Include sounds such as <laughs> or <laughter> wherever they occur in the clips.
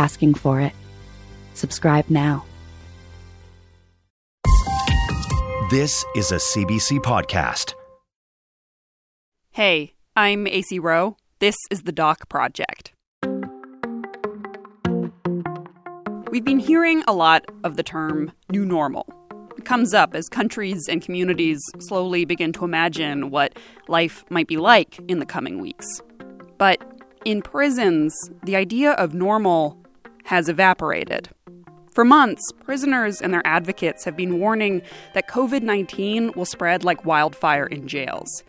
asking for it. Subscribe now. This is a CBC podcast. Hey, I'm Acey Rowe. This is the Doc Project. We've been hearing a lot of the term new normal. It comes up as countries and communities slowly begin to imagine what life might be like in the coming weeks. But in prisons, the idea of normal has evaporated. For months, prisoners and their advocates have been warning that COVID 19 will spread like wildfire in jails.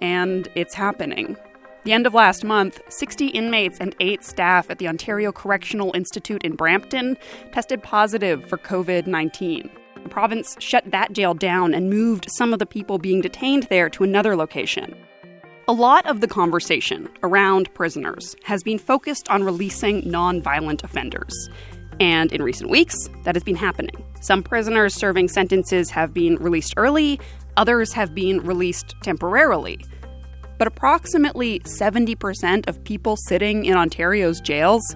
And it's happening. The end of last month, 60 inmates and eight staff at the Ontario Correctional Institute in Brampton tested positive for COVID 19. The province shut that jail down and moved some of the people being detained there to another location. A lot of the conversation around prisoners has been focused on releasing nonviolent offenders. And in recent weeks, that has been happening. Some prisoners serving sentences have been released early, others have been released temporarily. But approximately 70% of people sitting in Ontario's jails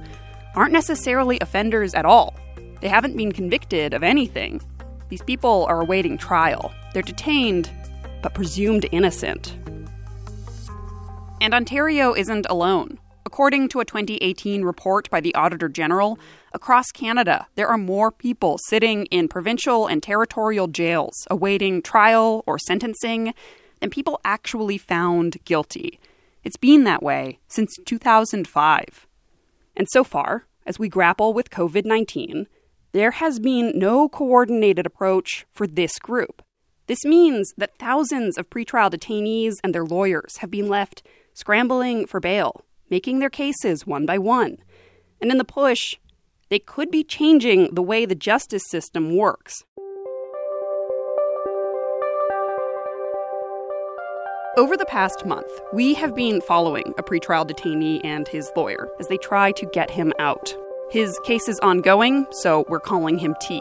aren't necessarily offenders at all. They haven't been convicted of anything. These people are awaiting trial. They're detained, but presumed innocent. And Ontario isn't alone. According to a 2018 report by the Auditor General, across Canada, there are more people sitting in provincial and territorial jails awaiting trial or sentencing than people actually found guilty. It's been that way since 2005. And so far, as we grapple with COVID 19, there has been no coordinated approach for this group. This means that thousands of pretrial detainees and their lawyers have been left scrambling for bail, making their cases one by one. And in the push, they could be changing the way the justice system works. Over the past month, we have been following a pretrial detainee and his lawyer as they try to get him out. His case is ongoing, so we're calling him T.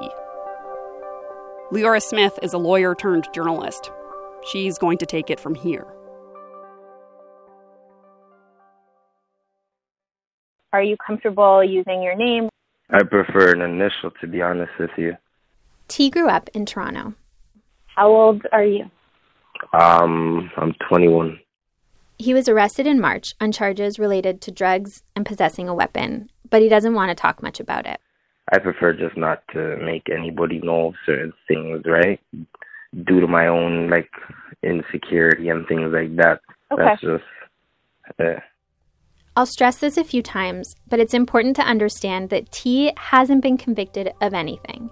Leora Smith is a lawyer turned journalist. She's going to take it from here. Are you comfortable using your name? I prefer an initial, to be honest with you. T grew up in Toronto. How old are you? Um, I'm 21. He was arrested in March on charges related to drugs and possessing a weapon, but he doesn't want to talk much about it. I prefer just not to make anybody know of certain things, right? Due to my own like insecurity and things like that. Okay. That's just uh, I'll stress this a few times, but it's important to understand that T hasn't been convicted of anything.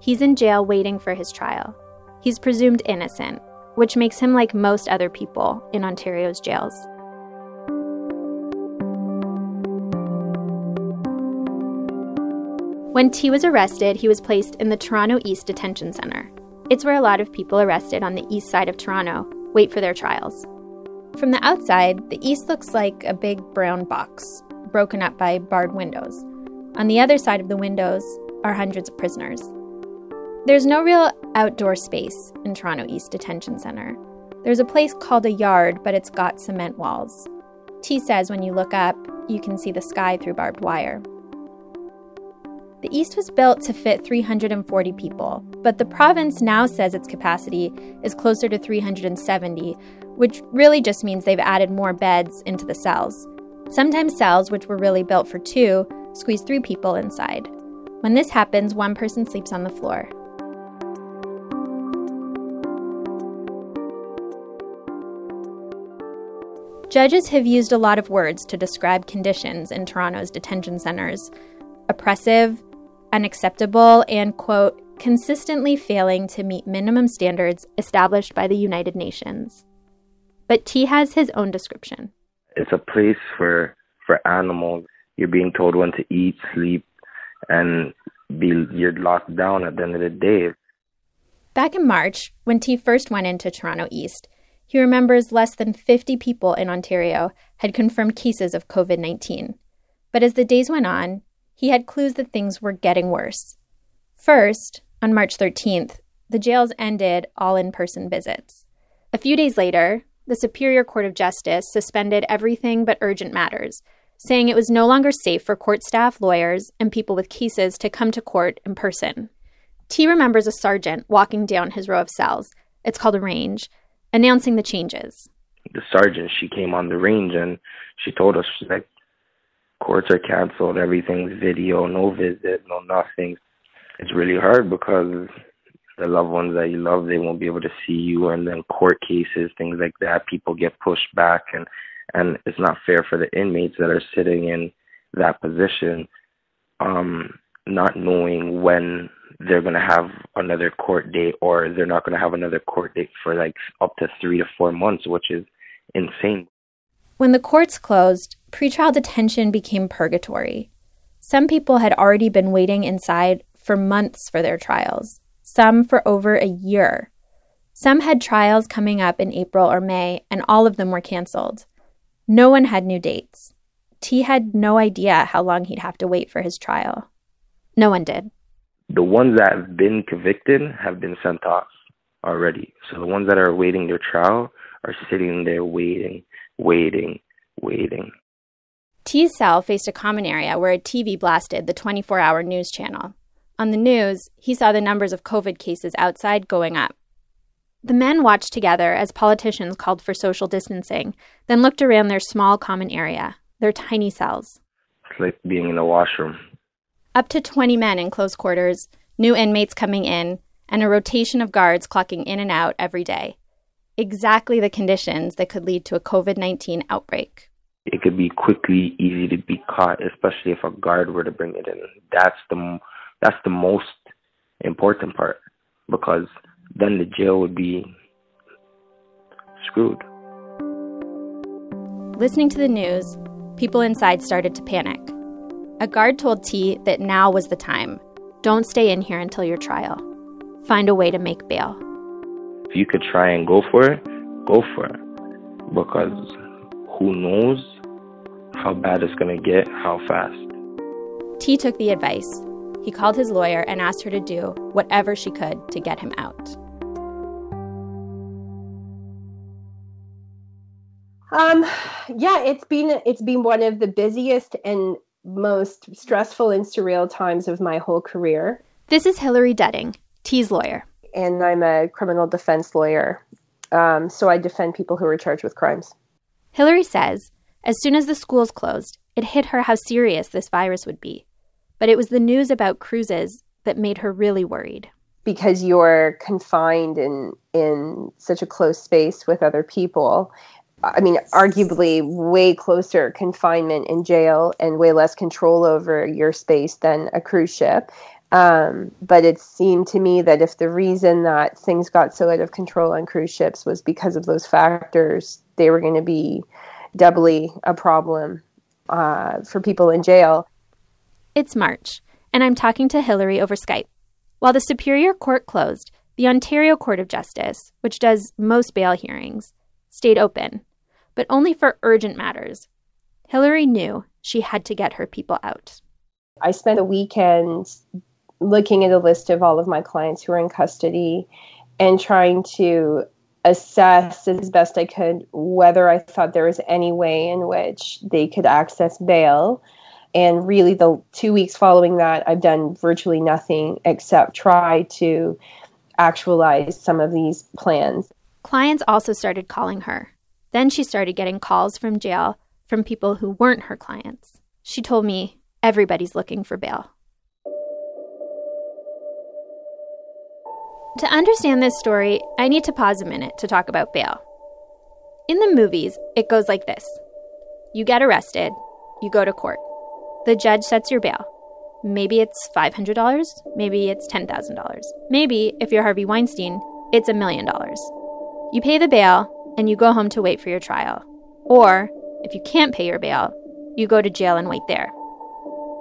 He's in jail waiting for his trial. He's presumed innocent, which makes him like most other people in Ontario's jails. When T was arrested, he was placed in the Toronto East Detention Centre. It's where a lot of people arrested on the east side of Toronto wait for their trials. From the outside, the east looks like a big brown box, broken up by barred windows. On the other side of the windows are hundreds of prisoners. There's no real outdoor space in Toronto East Detention Centre. There's a place called a yard, but it's got cement walls. T says when you look up, you can see the sky through barbed wire. The East was built to fit 340 people, but the province now says its capacity is closer to 370, which really just means they've added more beds into the cells. Sometimes cells, which were really built for two, squeeze three people inside. When this happens, one person sleeps on the floor. Judges have used a lot of words to describe conditions in Toronto's detention centers oppressive, unacceptable, and, quote, consistently failing to meet minimum standards established by the United Nations. But T has his own description. it's a place for for animals. You're being told when to eat, sleep, and be you're locked down at the end of the day. Back in March, when T first went into Toronto East, he remembers less than 50 people in Ontario had confirmed cases of COVID 19. But as the days went on, he had clues that things were getting worse. First, on March 13th, the jails ended all in person visits. A few days later, the Superior Court of Justice suspended everything but urgent matters, saying it was no longer safe for court staff, lawyers, and people with cases to come to court in person. T remembers a sergeant walking down his row of cells, it's called a range, announcing the changes. The sergeant, she came on the range and she told us, she's like, courts are canceled, everything's video, no visit, no nothing. It's really hard because the loved ones that you love, they won't be able to see you, and then court cases, things like that, people get pushed back, and and it's not fair for the inmates that are sitting in that position, um, not knowing when they're going to have another court date or they're not going to have another court date for like up to three to four months, which is insane. When the courts closed, pretrial detention became purgatory. Some people had already been waiting inside for months for their trials, some for over a year. Some had trials coming up in April or May, and all of them were canceled. No one had new dates. T had no idea how long he'd have to wait for his trial. No one did. The ones that have been convicted have been sent off already. So the ones that are awaiting their trial are sitting there waiting, waiting, waiting. T's cell faced a common area where a TV blasted the 24 hour news channel. On the news, he saw the numbers of COVID cases outside going up. The men watched together as politicians called for social distancing, then looked around their small common area, their tiny cells. It's like being in a washroom. Up to 20 men in close quarters, new inmates coming in, and a rotation of guards clocking in and out every day. Exactly the conditions that could lead to a COVID 19 outbreak. It could be quickly easy to be caught, especially if a guard were to bring it in. That's the that's the most important part because then the jail would be screwed. Listening to the news, people inside started to panic. A guard told T that now was the time. Don't stay in here until your trial. Find a way to make bail. If you could try and go for it, go for it. Because who knows how bad it's going to get, how fast. T took the advice. He called his lawyer and asked her to do whatever she could to get him out. Um, yeah, it's been it's been one of the busiest and most stressful and surreal times of my whole career. This is Hilary Dudding, T's lawyer, and I'm a criminal defense lawyer. Um, so I defend people who are charged with crimes. Hilary says, as soon as the schools closed, it hit her how serious this virus would be. But it was the news about cruises that made her really worried. Because you're confined in in such a close space with other people, I mean, arguably way closer confinement in jail and way less control over your space than a cruise ship. Um, but it seemed to me that if the reason that things got so out of control on cruise ships was because of those factors, they were going to be doubly a problem uh, for people in jail. It's March, and I'm talking to Hilary over Skype. While the Superior Court closed, the Ontario Court of Justice, which does most bail hearings, stayed open, but only for urgent matters. Hilary knew she had to get her people out. I spent a weekend looking at a list of all of my clients who are in custody and trying to assess as best I could whether I thought there was any way in which they could access bail. And really, the two weeks following that, I've done virtually nothing except try to actualize some of these plans. Clients also started calling her. Then she started getting calls from jail from people who weren't her clients. She told me everybody's looking for bail. To understand this story, I need to pause a minute to talk about bail. In the movies, it goes like this You get arrested, you go to court. The judge sets your bail. Maybe it's $500, maybe it's $10,000. Maybe, if you're Harvey Weinstein, it's a million dollars. You pay the bail, and you go home to wait for your trial. Or, if you can't pay your bail, you go to jail and wait there.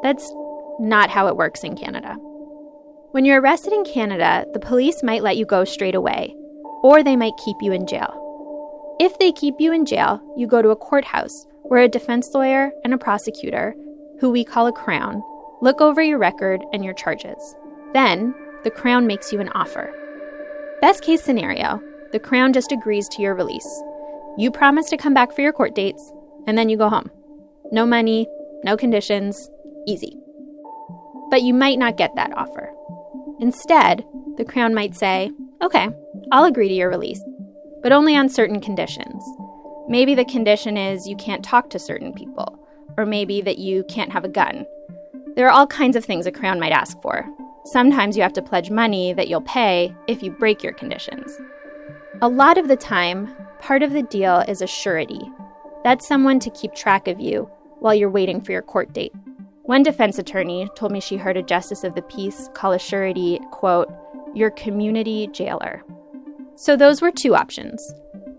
That's not how it works in Canada. When you're arrested in Canada, the police might let you go straight away, or they might keep you in jail. If they keep you in jail, you go to a courthouse where a defense lawyer and a prosecutor, who we call a crown, look over your record and your charges. Then, the crown makes you an offer. Best case scenario, the crown just agrees to your release. You promise to come back for your court dates, and then you go home. No money, no conditions, easy. But you might not get that offer. Instead, the Crown might say, okay, I'll agree to your release, but only on certain conditions. Maybe the condition is you can't talk to certain people, or maybe that you can't have a gun. There are all kinds of things a Crown might ask for. Sometimes you have to pledge money that you'll pay if you break your conditions. A lot of the time, part of the deal is a surety. That's someone to keep track of you while you're waiting for your court date. One defense attorney told me she heard a justice of the peace call a surety, quote, your community jailer. So those were two options.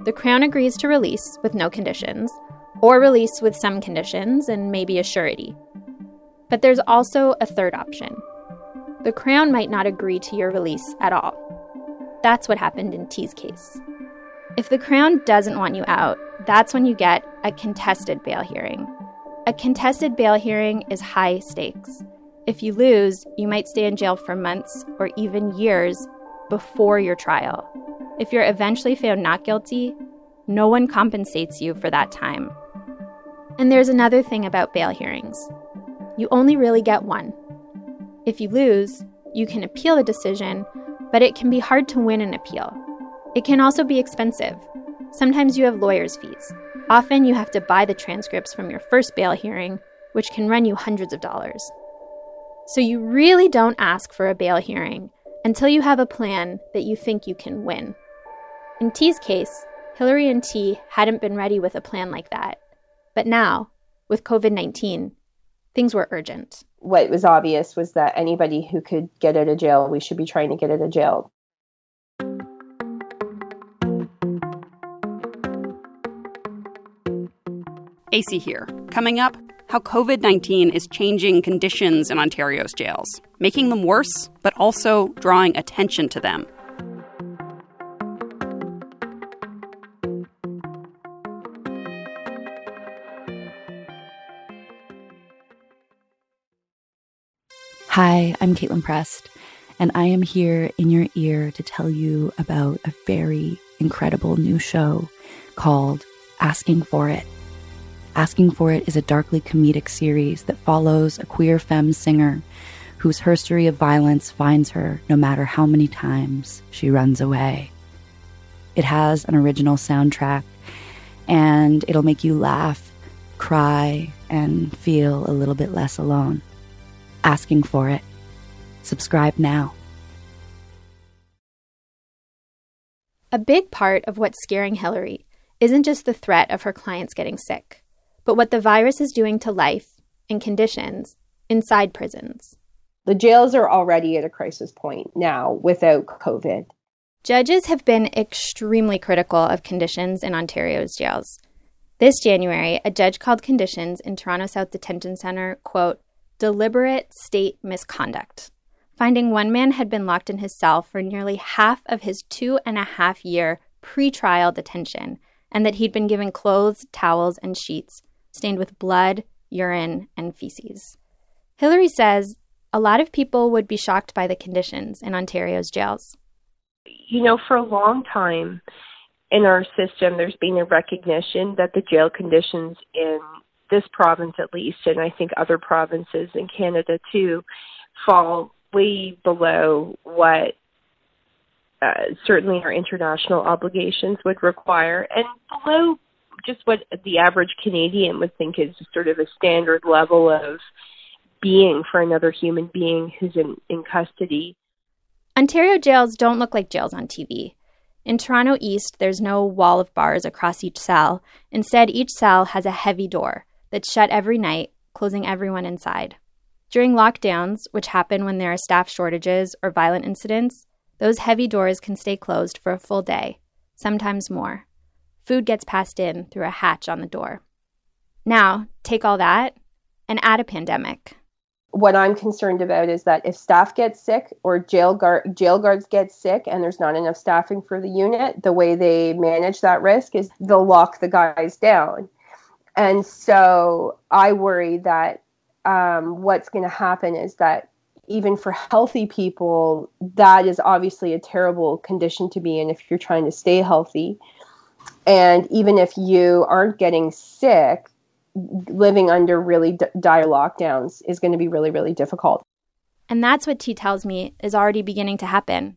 The Crown agrees to release with no conditions, or release with some conditions and maybe a surety. But there's also a third option. The Crown might not agree to your release at all. That's what happened in T's case. If the Crown doesn't want you out, that's when you get a contested bail hearing, a contested bail hearing is high stakes. If you lose, you might stay in jail for months or even years before your trial. If you're eventually found not guilty, no one compensates you for that time. And there's another thing about bail hearings you only really get one. If you lose, you can appeal the decision, but it can be hard to win an appeal. It can also be expensive. Sometimes you have lawyer's fees. Often you have to buy the transcripts from your first bail hearing, which can run you hundreds of dollars. So you really don't ask for a bail hearing until you have a plan that you think you can win. In T's case, Hilary and T hadn't been ready with a plan like that. But now, with COVID 19, things were urgent. What was obvious was that anybody who could get out of jail, we should be trying to get out of jail. Acey here. Coming up, how COVID 19 is changing conditions in Ontario's jails, making them worse, but also drawing attention to them. Hi, I'm Caitlin Prest, and I am here in your ear to tell you about a very incredible new show called Asking for It. Asking for It is a darkly comedic series that follows a queer femme singer whose history of violence finds her no matter how many times she runs away. It has an original soundtrack, and it'll make you laugh, cry, and feel a little bit less alone. Asking for It. Subscribe now. A big part of what's scaring Hilary isn't just the threat of her clients getting sick but what the virus is doing to life and conditions inside prisons. The jails are already at a crisis point now without COVID. Judges have been extremely critical of conditions in Ontario's jails. This January, a judge called conditions in Toronto South Detention Centre, quote, deliberate state misconduct, finding one man had been locked in his cell for nearly half of his two and a half year pre-trial detention, and that he'd been given clothes, towels, and sheets stained with blood, urine, and feces. Hilary says a lot of people would be shocked by the conditions in Ontario's jails. You know, for a long time in our system, there's been a recognition that the jail conditions in this province, at least, and I think other provinces in Canada too, fall way below what uh, certainly our international obligations would require, and below just what the average Canadian would think is sort of a standard level of being for another human being who's in, in custody. Ontario jails don't look like jails on TV. In Toronto East, there's no wall of bars across each cell. Instead, each cell has a heavy door that's shut every night, closing everyone inside. During lockdowns, which happen when there are staff shortages or violent incidents, those heavy doors can stay closed for a full day, sometimes more. Food gets passed in through a hatch on the door. Now, take all that and add a pandemic. what I'm concerned about is that if staff get sick or jail guard jail guards get sick and there's not enough staffing for the unit, the way they manage that risk is they'll lock the guys down. And so I worry that um, what's going to happen is that even for healthy people, that is obviously a terrible condition to be in if you're trying to stay healthy. And even if you aren't getting sick, living under really d- dire lockdowns is going to be really, really difficult. And that's what T tells me is already beginning to happen.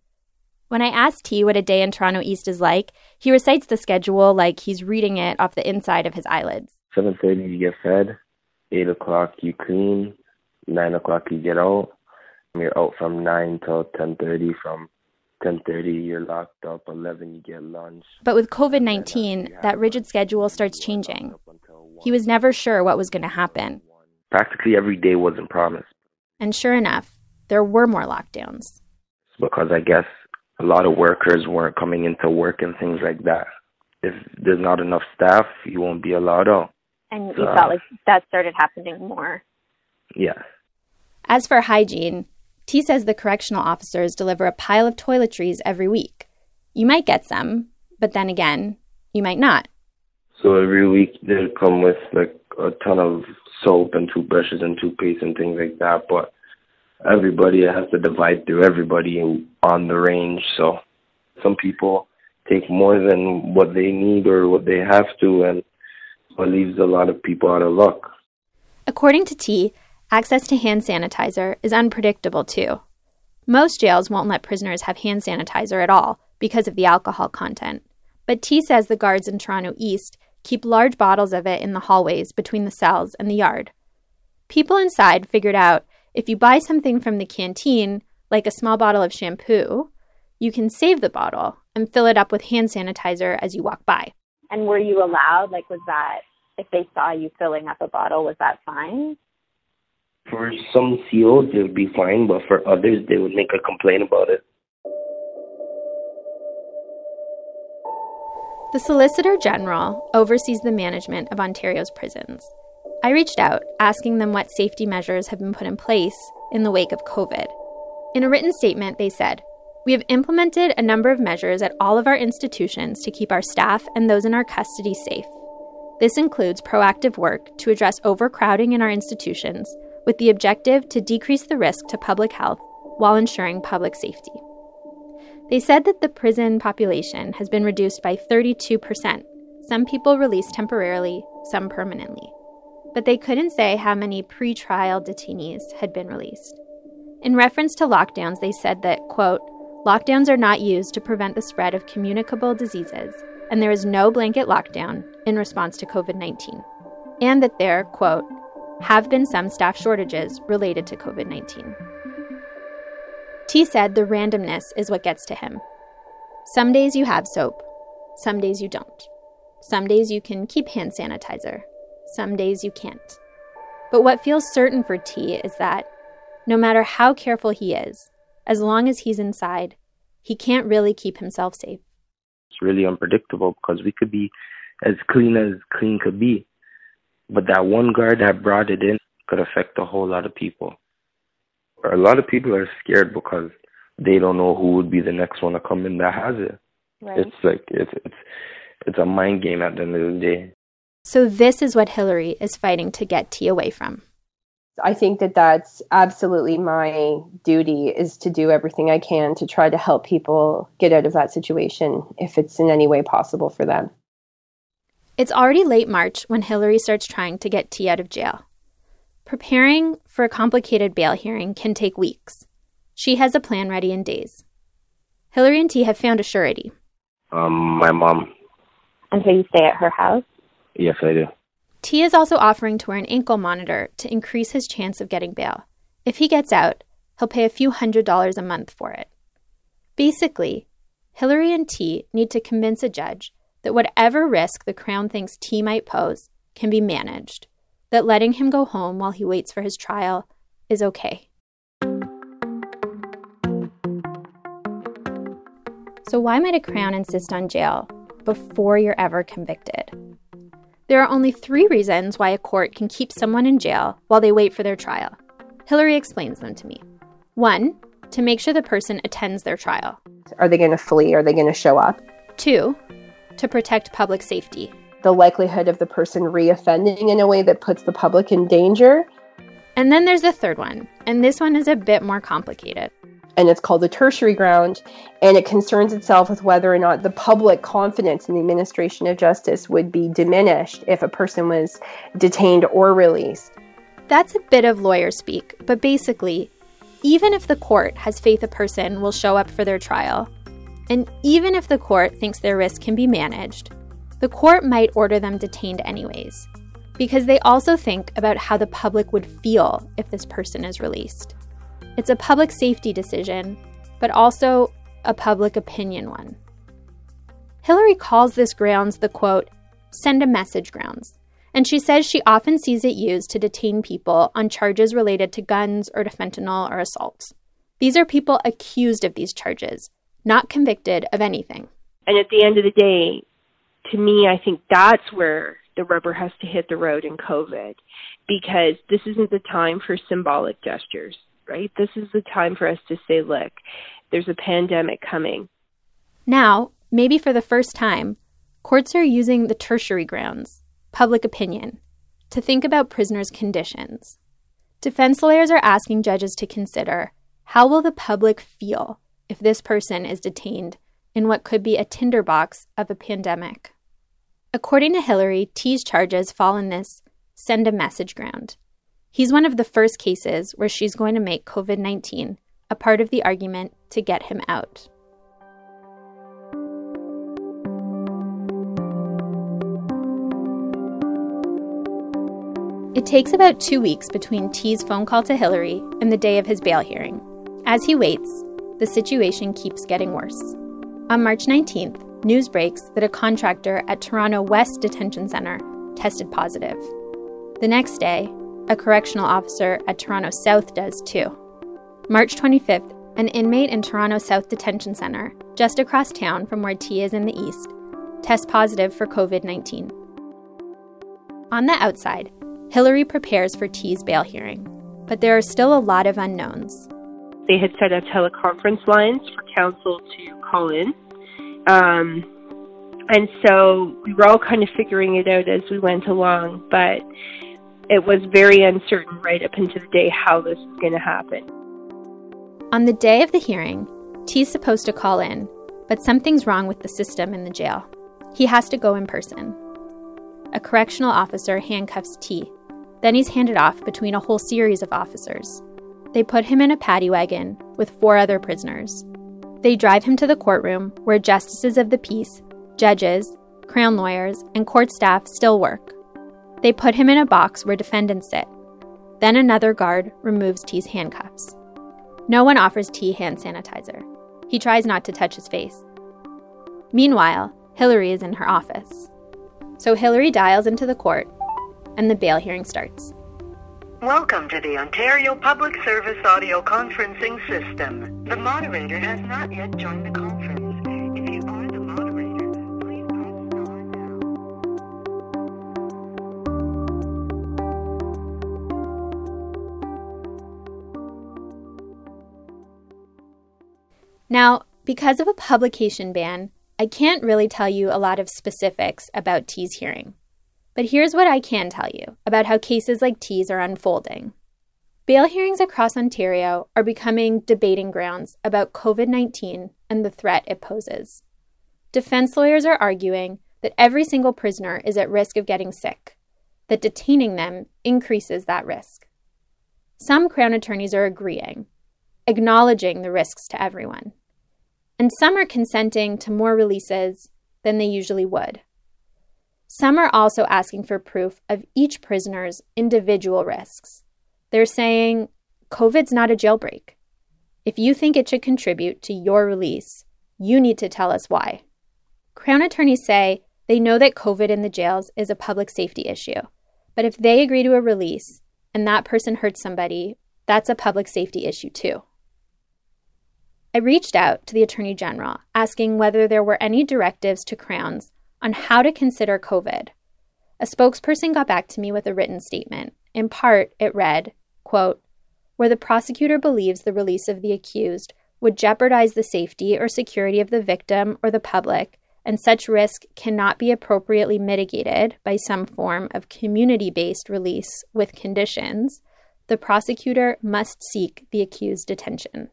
When I ask T what a day in Toronto East is like, he recites the schedule like he's reading it off the inside of his eyelids. 7.30 you get fed, 8 o'clock you clean, 9 o'clock you get out. You're out from 9 till 10.30. From 10.30 you're locked up, 11 you get lunch. But with COVID-19, that rigid schedule starts changing. He was never sure what was going to happen. Practically every day wasn't promised. And sure enough, there were more lockdowns. Because I guess a lot of workers weren't coming into work and things like that. If there's not enough staff, you won't be allowed out. And you felt like that started happening more. Yeah. As for hygiene, T says the correctional officers deliver a pile of toiletries every week. You might get some, but then again, you might not. So every week they'll come with like a ton of soap and toothbrushes and toothpaste and things like that. But everybody has to divide through everybody on the range. So some people take more than what they need or what they have to, and it leaves a lot of people out of luck. According to T, access to hand sanitizer is unpredictable too. Most jails won't let prisoners have hand sanitizer at all because of the alcohol content. But T says the guards in Toronto East keep large bottles of it in the hallways between the cells and the yard. People inside figured out if you buy something from the canteen, like a small bottle of shampoo, you can save the bottle and fill it up with hand sanitizer as you walk by. And were you allowed? Like, was that, if they saw you filling up a bottle, was that fine? For some COs, it would be fine, but for others, they would make a complaint about it. The Solicitor General oversees the management of Ontario's prisons. I reached out asking them what safety measures have been put in place in the wake of COVID. In a written statement, they said, We have implemented a number of measures at all of our institutions to keep our staff and those in our custody safe. This includes proactive work to address overcrowding in our institutions with the objective to decrease the risk to public health while ensuring public safety. They said that the prison population has been reduced by 32%, some people released temporarily, some permanently. But they couldn't say how many pre-trial detainees had been released. In reference to lockdowns, they said that, quote, lockdowns are not used to prevent the spread of communicable diseases, and there is no blanket lockdown in response to COVID 19. And that there, quote, have been some staff shortages related to COVID 19. T said the randomness is what gets to him. Some days you have soap, some days you don't. Some days you can keep hand sanitizer, some days you can't. But what feels certain for T is that no matter how careful he is, as long as he's inside, he can't really keep himself safe. It's really unpredictable because we could be as clean as clean could be, but that one guard that brought it in could affect a whole lot of people a lot of people are scared because they don't know who would be the next one to come in that has it. Right. It's like it's it's it's a mind game at the end of the day. So this is what Hilary is fighting to get T away from. I think that that's absolutely my duty is to do everything I can to try to help people get out of that situation if it's in any way possible for them. It's already late March when Hilary starts trying to get T out of jail. Preparing for a complicated bail hearing can take weeks. She has a plan ready in days. Hilary and T have found a surety. Um, my mom. And so you stay at her house? Yes, I do. T is also offering to wear an ankle monitor to increase his chance of getting bail. If he gets out, he'll pay a few hundred dollars a month for it. Basically, Hilary and T need to convince a judge that whatever risk the Crown thinks T might pose can be managed that letting him go home while he waits for his trial is okay. So, why might a crown insist on jail before you're ever convicted? There are only three reasons why a court can keep someone in jail while they wait for their trial. Hilary explains them to me. One, to make sure the person attends their trial. Are they going to flee? Are they going to show up? Two, to protect public safety. The likelihood of the person reoffending in a way that puts the public in danger. And then there's a third one, and this one is a bit more complicated. And it's called the tertiary ground, and it concerns itself with whether or not the public confidence in the administration of justice would be diminished if a person was detained or released. That's a bit of lawyer speak, but basically, even if the court has faith a person will show up for their trial, and even if the court thinks their risk can be managed, the court might order them detained anyways, because they also think about how the public would feel if this person is released. It's a public safety decision, but also a public opinion one. Hilary calls this grounds the quote, send a message grounds, and she says she often sees it used to detain people on charges related to guns or to fentanyl or assaults. These are people accused of these charges, not convicted of anything. And at the end of the day, to me, I think that's where the rubber has to hit the road in COVID because this isn't the time for symbolic gestures, right? This is the time for us to say, look, there's a pandemic coming. Now, maybe for the first time, courts are using the tertiary grounds, public opinion, to think about prisoners' conditions. Defense lawyers are asking judges to consider how will the public feel if this person is detained in what could be a tinderbox of a pandemic. According to Hilary, T's charges fall in this send a message ground. He's one of the first cases where she's going to make COVID 19 a part of the argument to get him out. It takes about two weeks between T's phone call to Hilary and the day of his bail hearing. As he waits, the situation keeps getting worse. On March 19th, news breaks that a contractor at Toronto West Detention Centre tested positive. The next day, a correctional officer at Toronto South does too. March 25th, an inmate in Toronto South Detention Centre, just across town from where T is in the east, tests positive for COVID 19. On the outside, Hilary prepares for T's bail hearing, but there are still a lot of unknowns. They had set up teleconference lines for counsel to call in. Um, and so we were all kind of figuring it out as we went along, but it was very uncertain right up until the day how this was going to happen. On the day of the hearing, T's supposed to call in, but something's wrong with the system in the jail. He has to go in person. A correctional officer handcuffs T. Then he's handed off between a whole series of officers. They put him in a paddy wagon with four other prisoners. They drive him to the courtroom where justices of the peace, judges, crown lawyers, and court staff still work. They put him in a box where defendants sit. Then another guard removes T's handcuffs. No one offers T hand sanitizer. He tries not to touch his face. Meanwhile, Hilary is in her office. So Hilary dials into the court, and the bail hearing starts. Welcome to the Ontario Public Service audio conferencing system. The moderator has not yet joined the conference. If you are the moderator, please press star now. Now, because of a publication ban, I can't really tell you a lot of specifics about T's hearing. But here's what I can tell you about how cases like T's are unfolding. Bail hearings across Ontario are becoming debating grounds about COVID 19 and the threat it poses. Defense lawyers are arguing that every single prisoner is at risk of getting sick, that detaining them increases that risk. Some Crown attorneys are agreeing, acknowledging the risks to everyone. And some are consenting to more releases than they usually would. Some are also asking for proof of each prisoner's individual risks. They're saying COVID's not a jailbreak. If you think it should contribute to your release, you need to tell us why. Crown attorneys say they know that COVID in the jails is a public safety issue, but if they agree to a release and that person hurts somebody, that's a public safety issue too. I reached out to the Attorney General asking whether there were any directives to Crowns on how to consider COVID. A spokesperson got back to me with a written statement. In part, it read, quote, where the prosecutor believes the release of the accused would jeopardize the safety or security of the victim or the public, and such risk cannot be appropriately mitigated by some form of community based release with conditions, the prosecutor must seek the accused detention.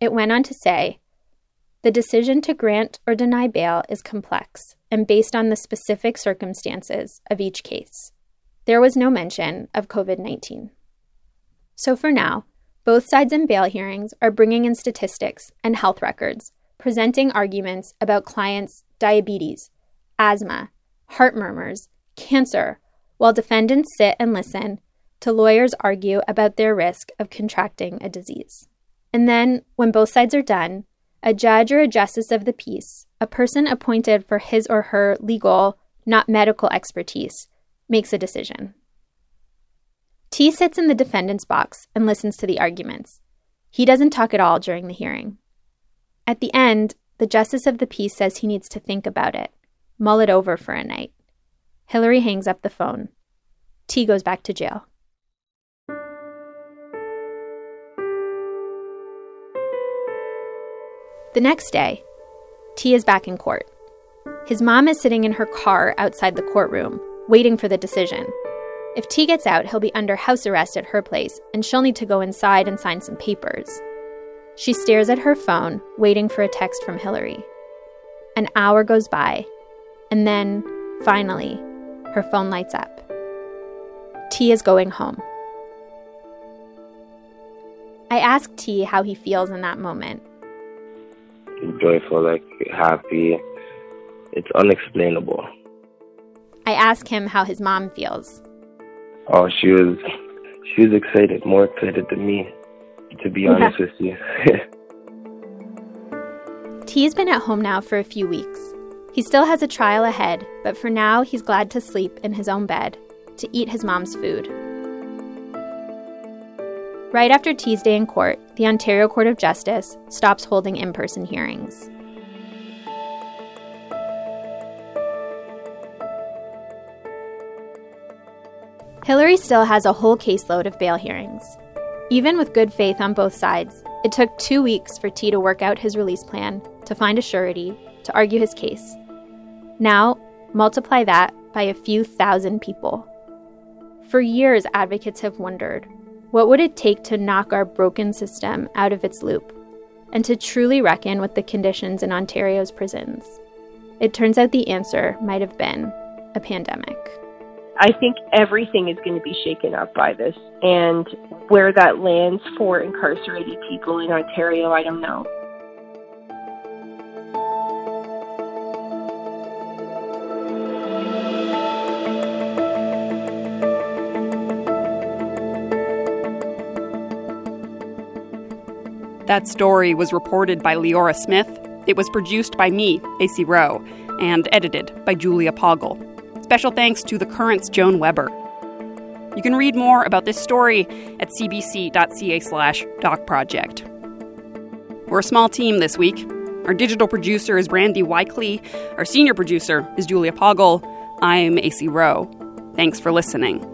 It went on to say the decision to grant or deny bail is complex and based on the specific circumstances of each case. There was no mention of COVID 19. So for now, both sides in bail hearings are bringing in statistics and health records, presenting arguments about clients' diabetes, asthma, heart murmurs, cancer, while defendants sit and listen to lawyers argue about their risk of contracting a disease. And then, when both sides are done, a judge or a justice of the peace, a person appointed for his or her legal, not medical expertise, makes a decision. T sits in the defendant's box and listens to the arguments. He doesn't talk at all during the hearing. At the end, the justice of the peace says he needs to think about it, mull it over for a night. Hilary hangs up the phone. T goes back to jail. The next day, T is back in court. His mom is sitting in her car outside the courtroom, waiting for the decision. If T gets out, he'll be under house arrest at her place, and she'll need to go inside and sign some papers. She stares at her phone, waiting for a text from Hilary. An hour goes by, and then, finally, her phone lights up. T is going home. I ask T how he feels in that moment. Joyful, like happy. It's unexplainable. I ask him how his mom feels. Oh, she was she was excited, more excited than me, to be honest with you. <laughs> T's been at home now for a few weeks. He still has a trial ahead, but for now he's glad to sleep in his own bed, to eat his mom's food. Right after T's day in court, the Ontario Court of Justice stops holding in person hearings. Hilary still has a whole caseload of bail hearings. Even with good faith on both sides, it took two weeks for T to work out his release plan, to find a surety, to argue his case. Now, multiply that by a few thousand people. For years, advocates have wondered what would it take to knock our broken system out of its loop and to truly reckon with the conditions in Ontario's prisons? It turns out the answer might have been a pandemic. I think everything is going to be shaken up by this. And where that lands for incarcerated people in Ontario, I don't know. That story was reported by Leora Smith. It was produced by me, Acey Rowe, and edited by Julia Pagel. Special thanks to The Current's Joan Webber. You can read more about this story at cbc.ca slash docproject. We're a small team this week. Our digital producer is Brandy Wycley. Our senior producer is Julia Pagel. I'm Acey Rowe. Thanks for listening.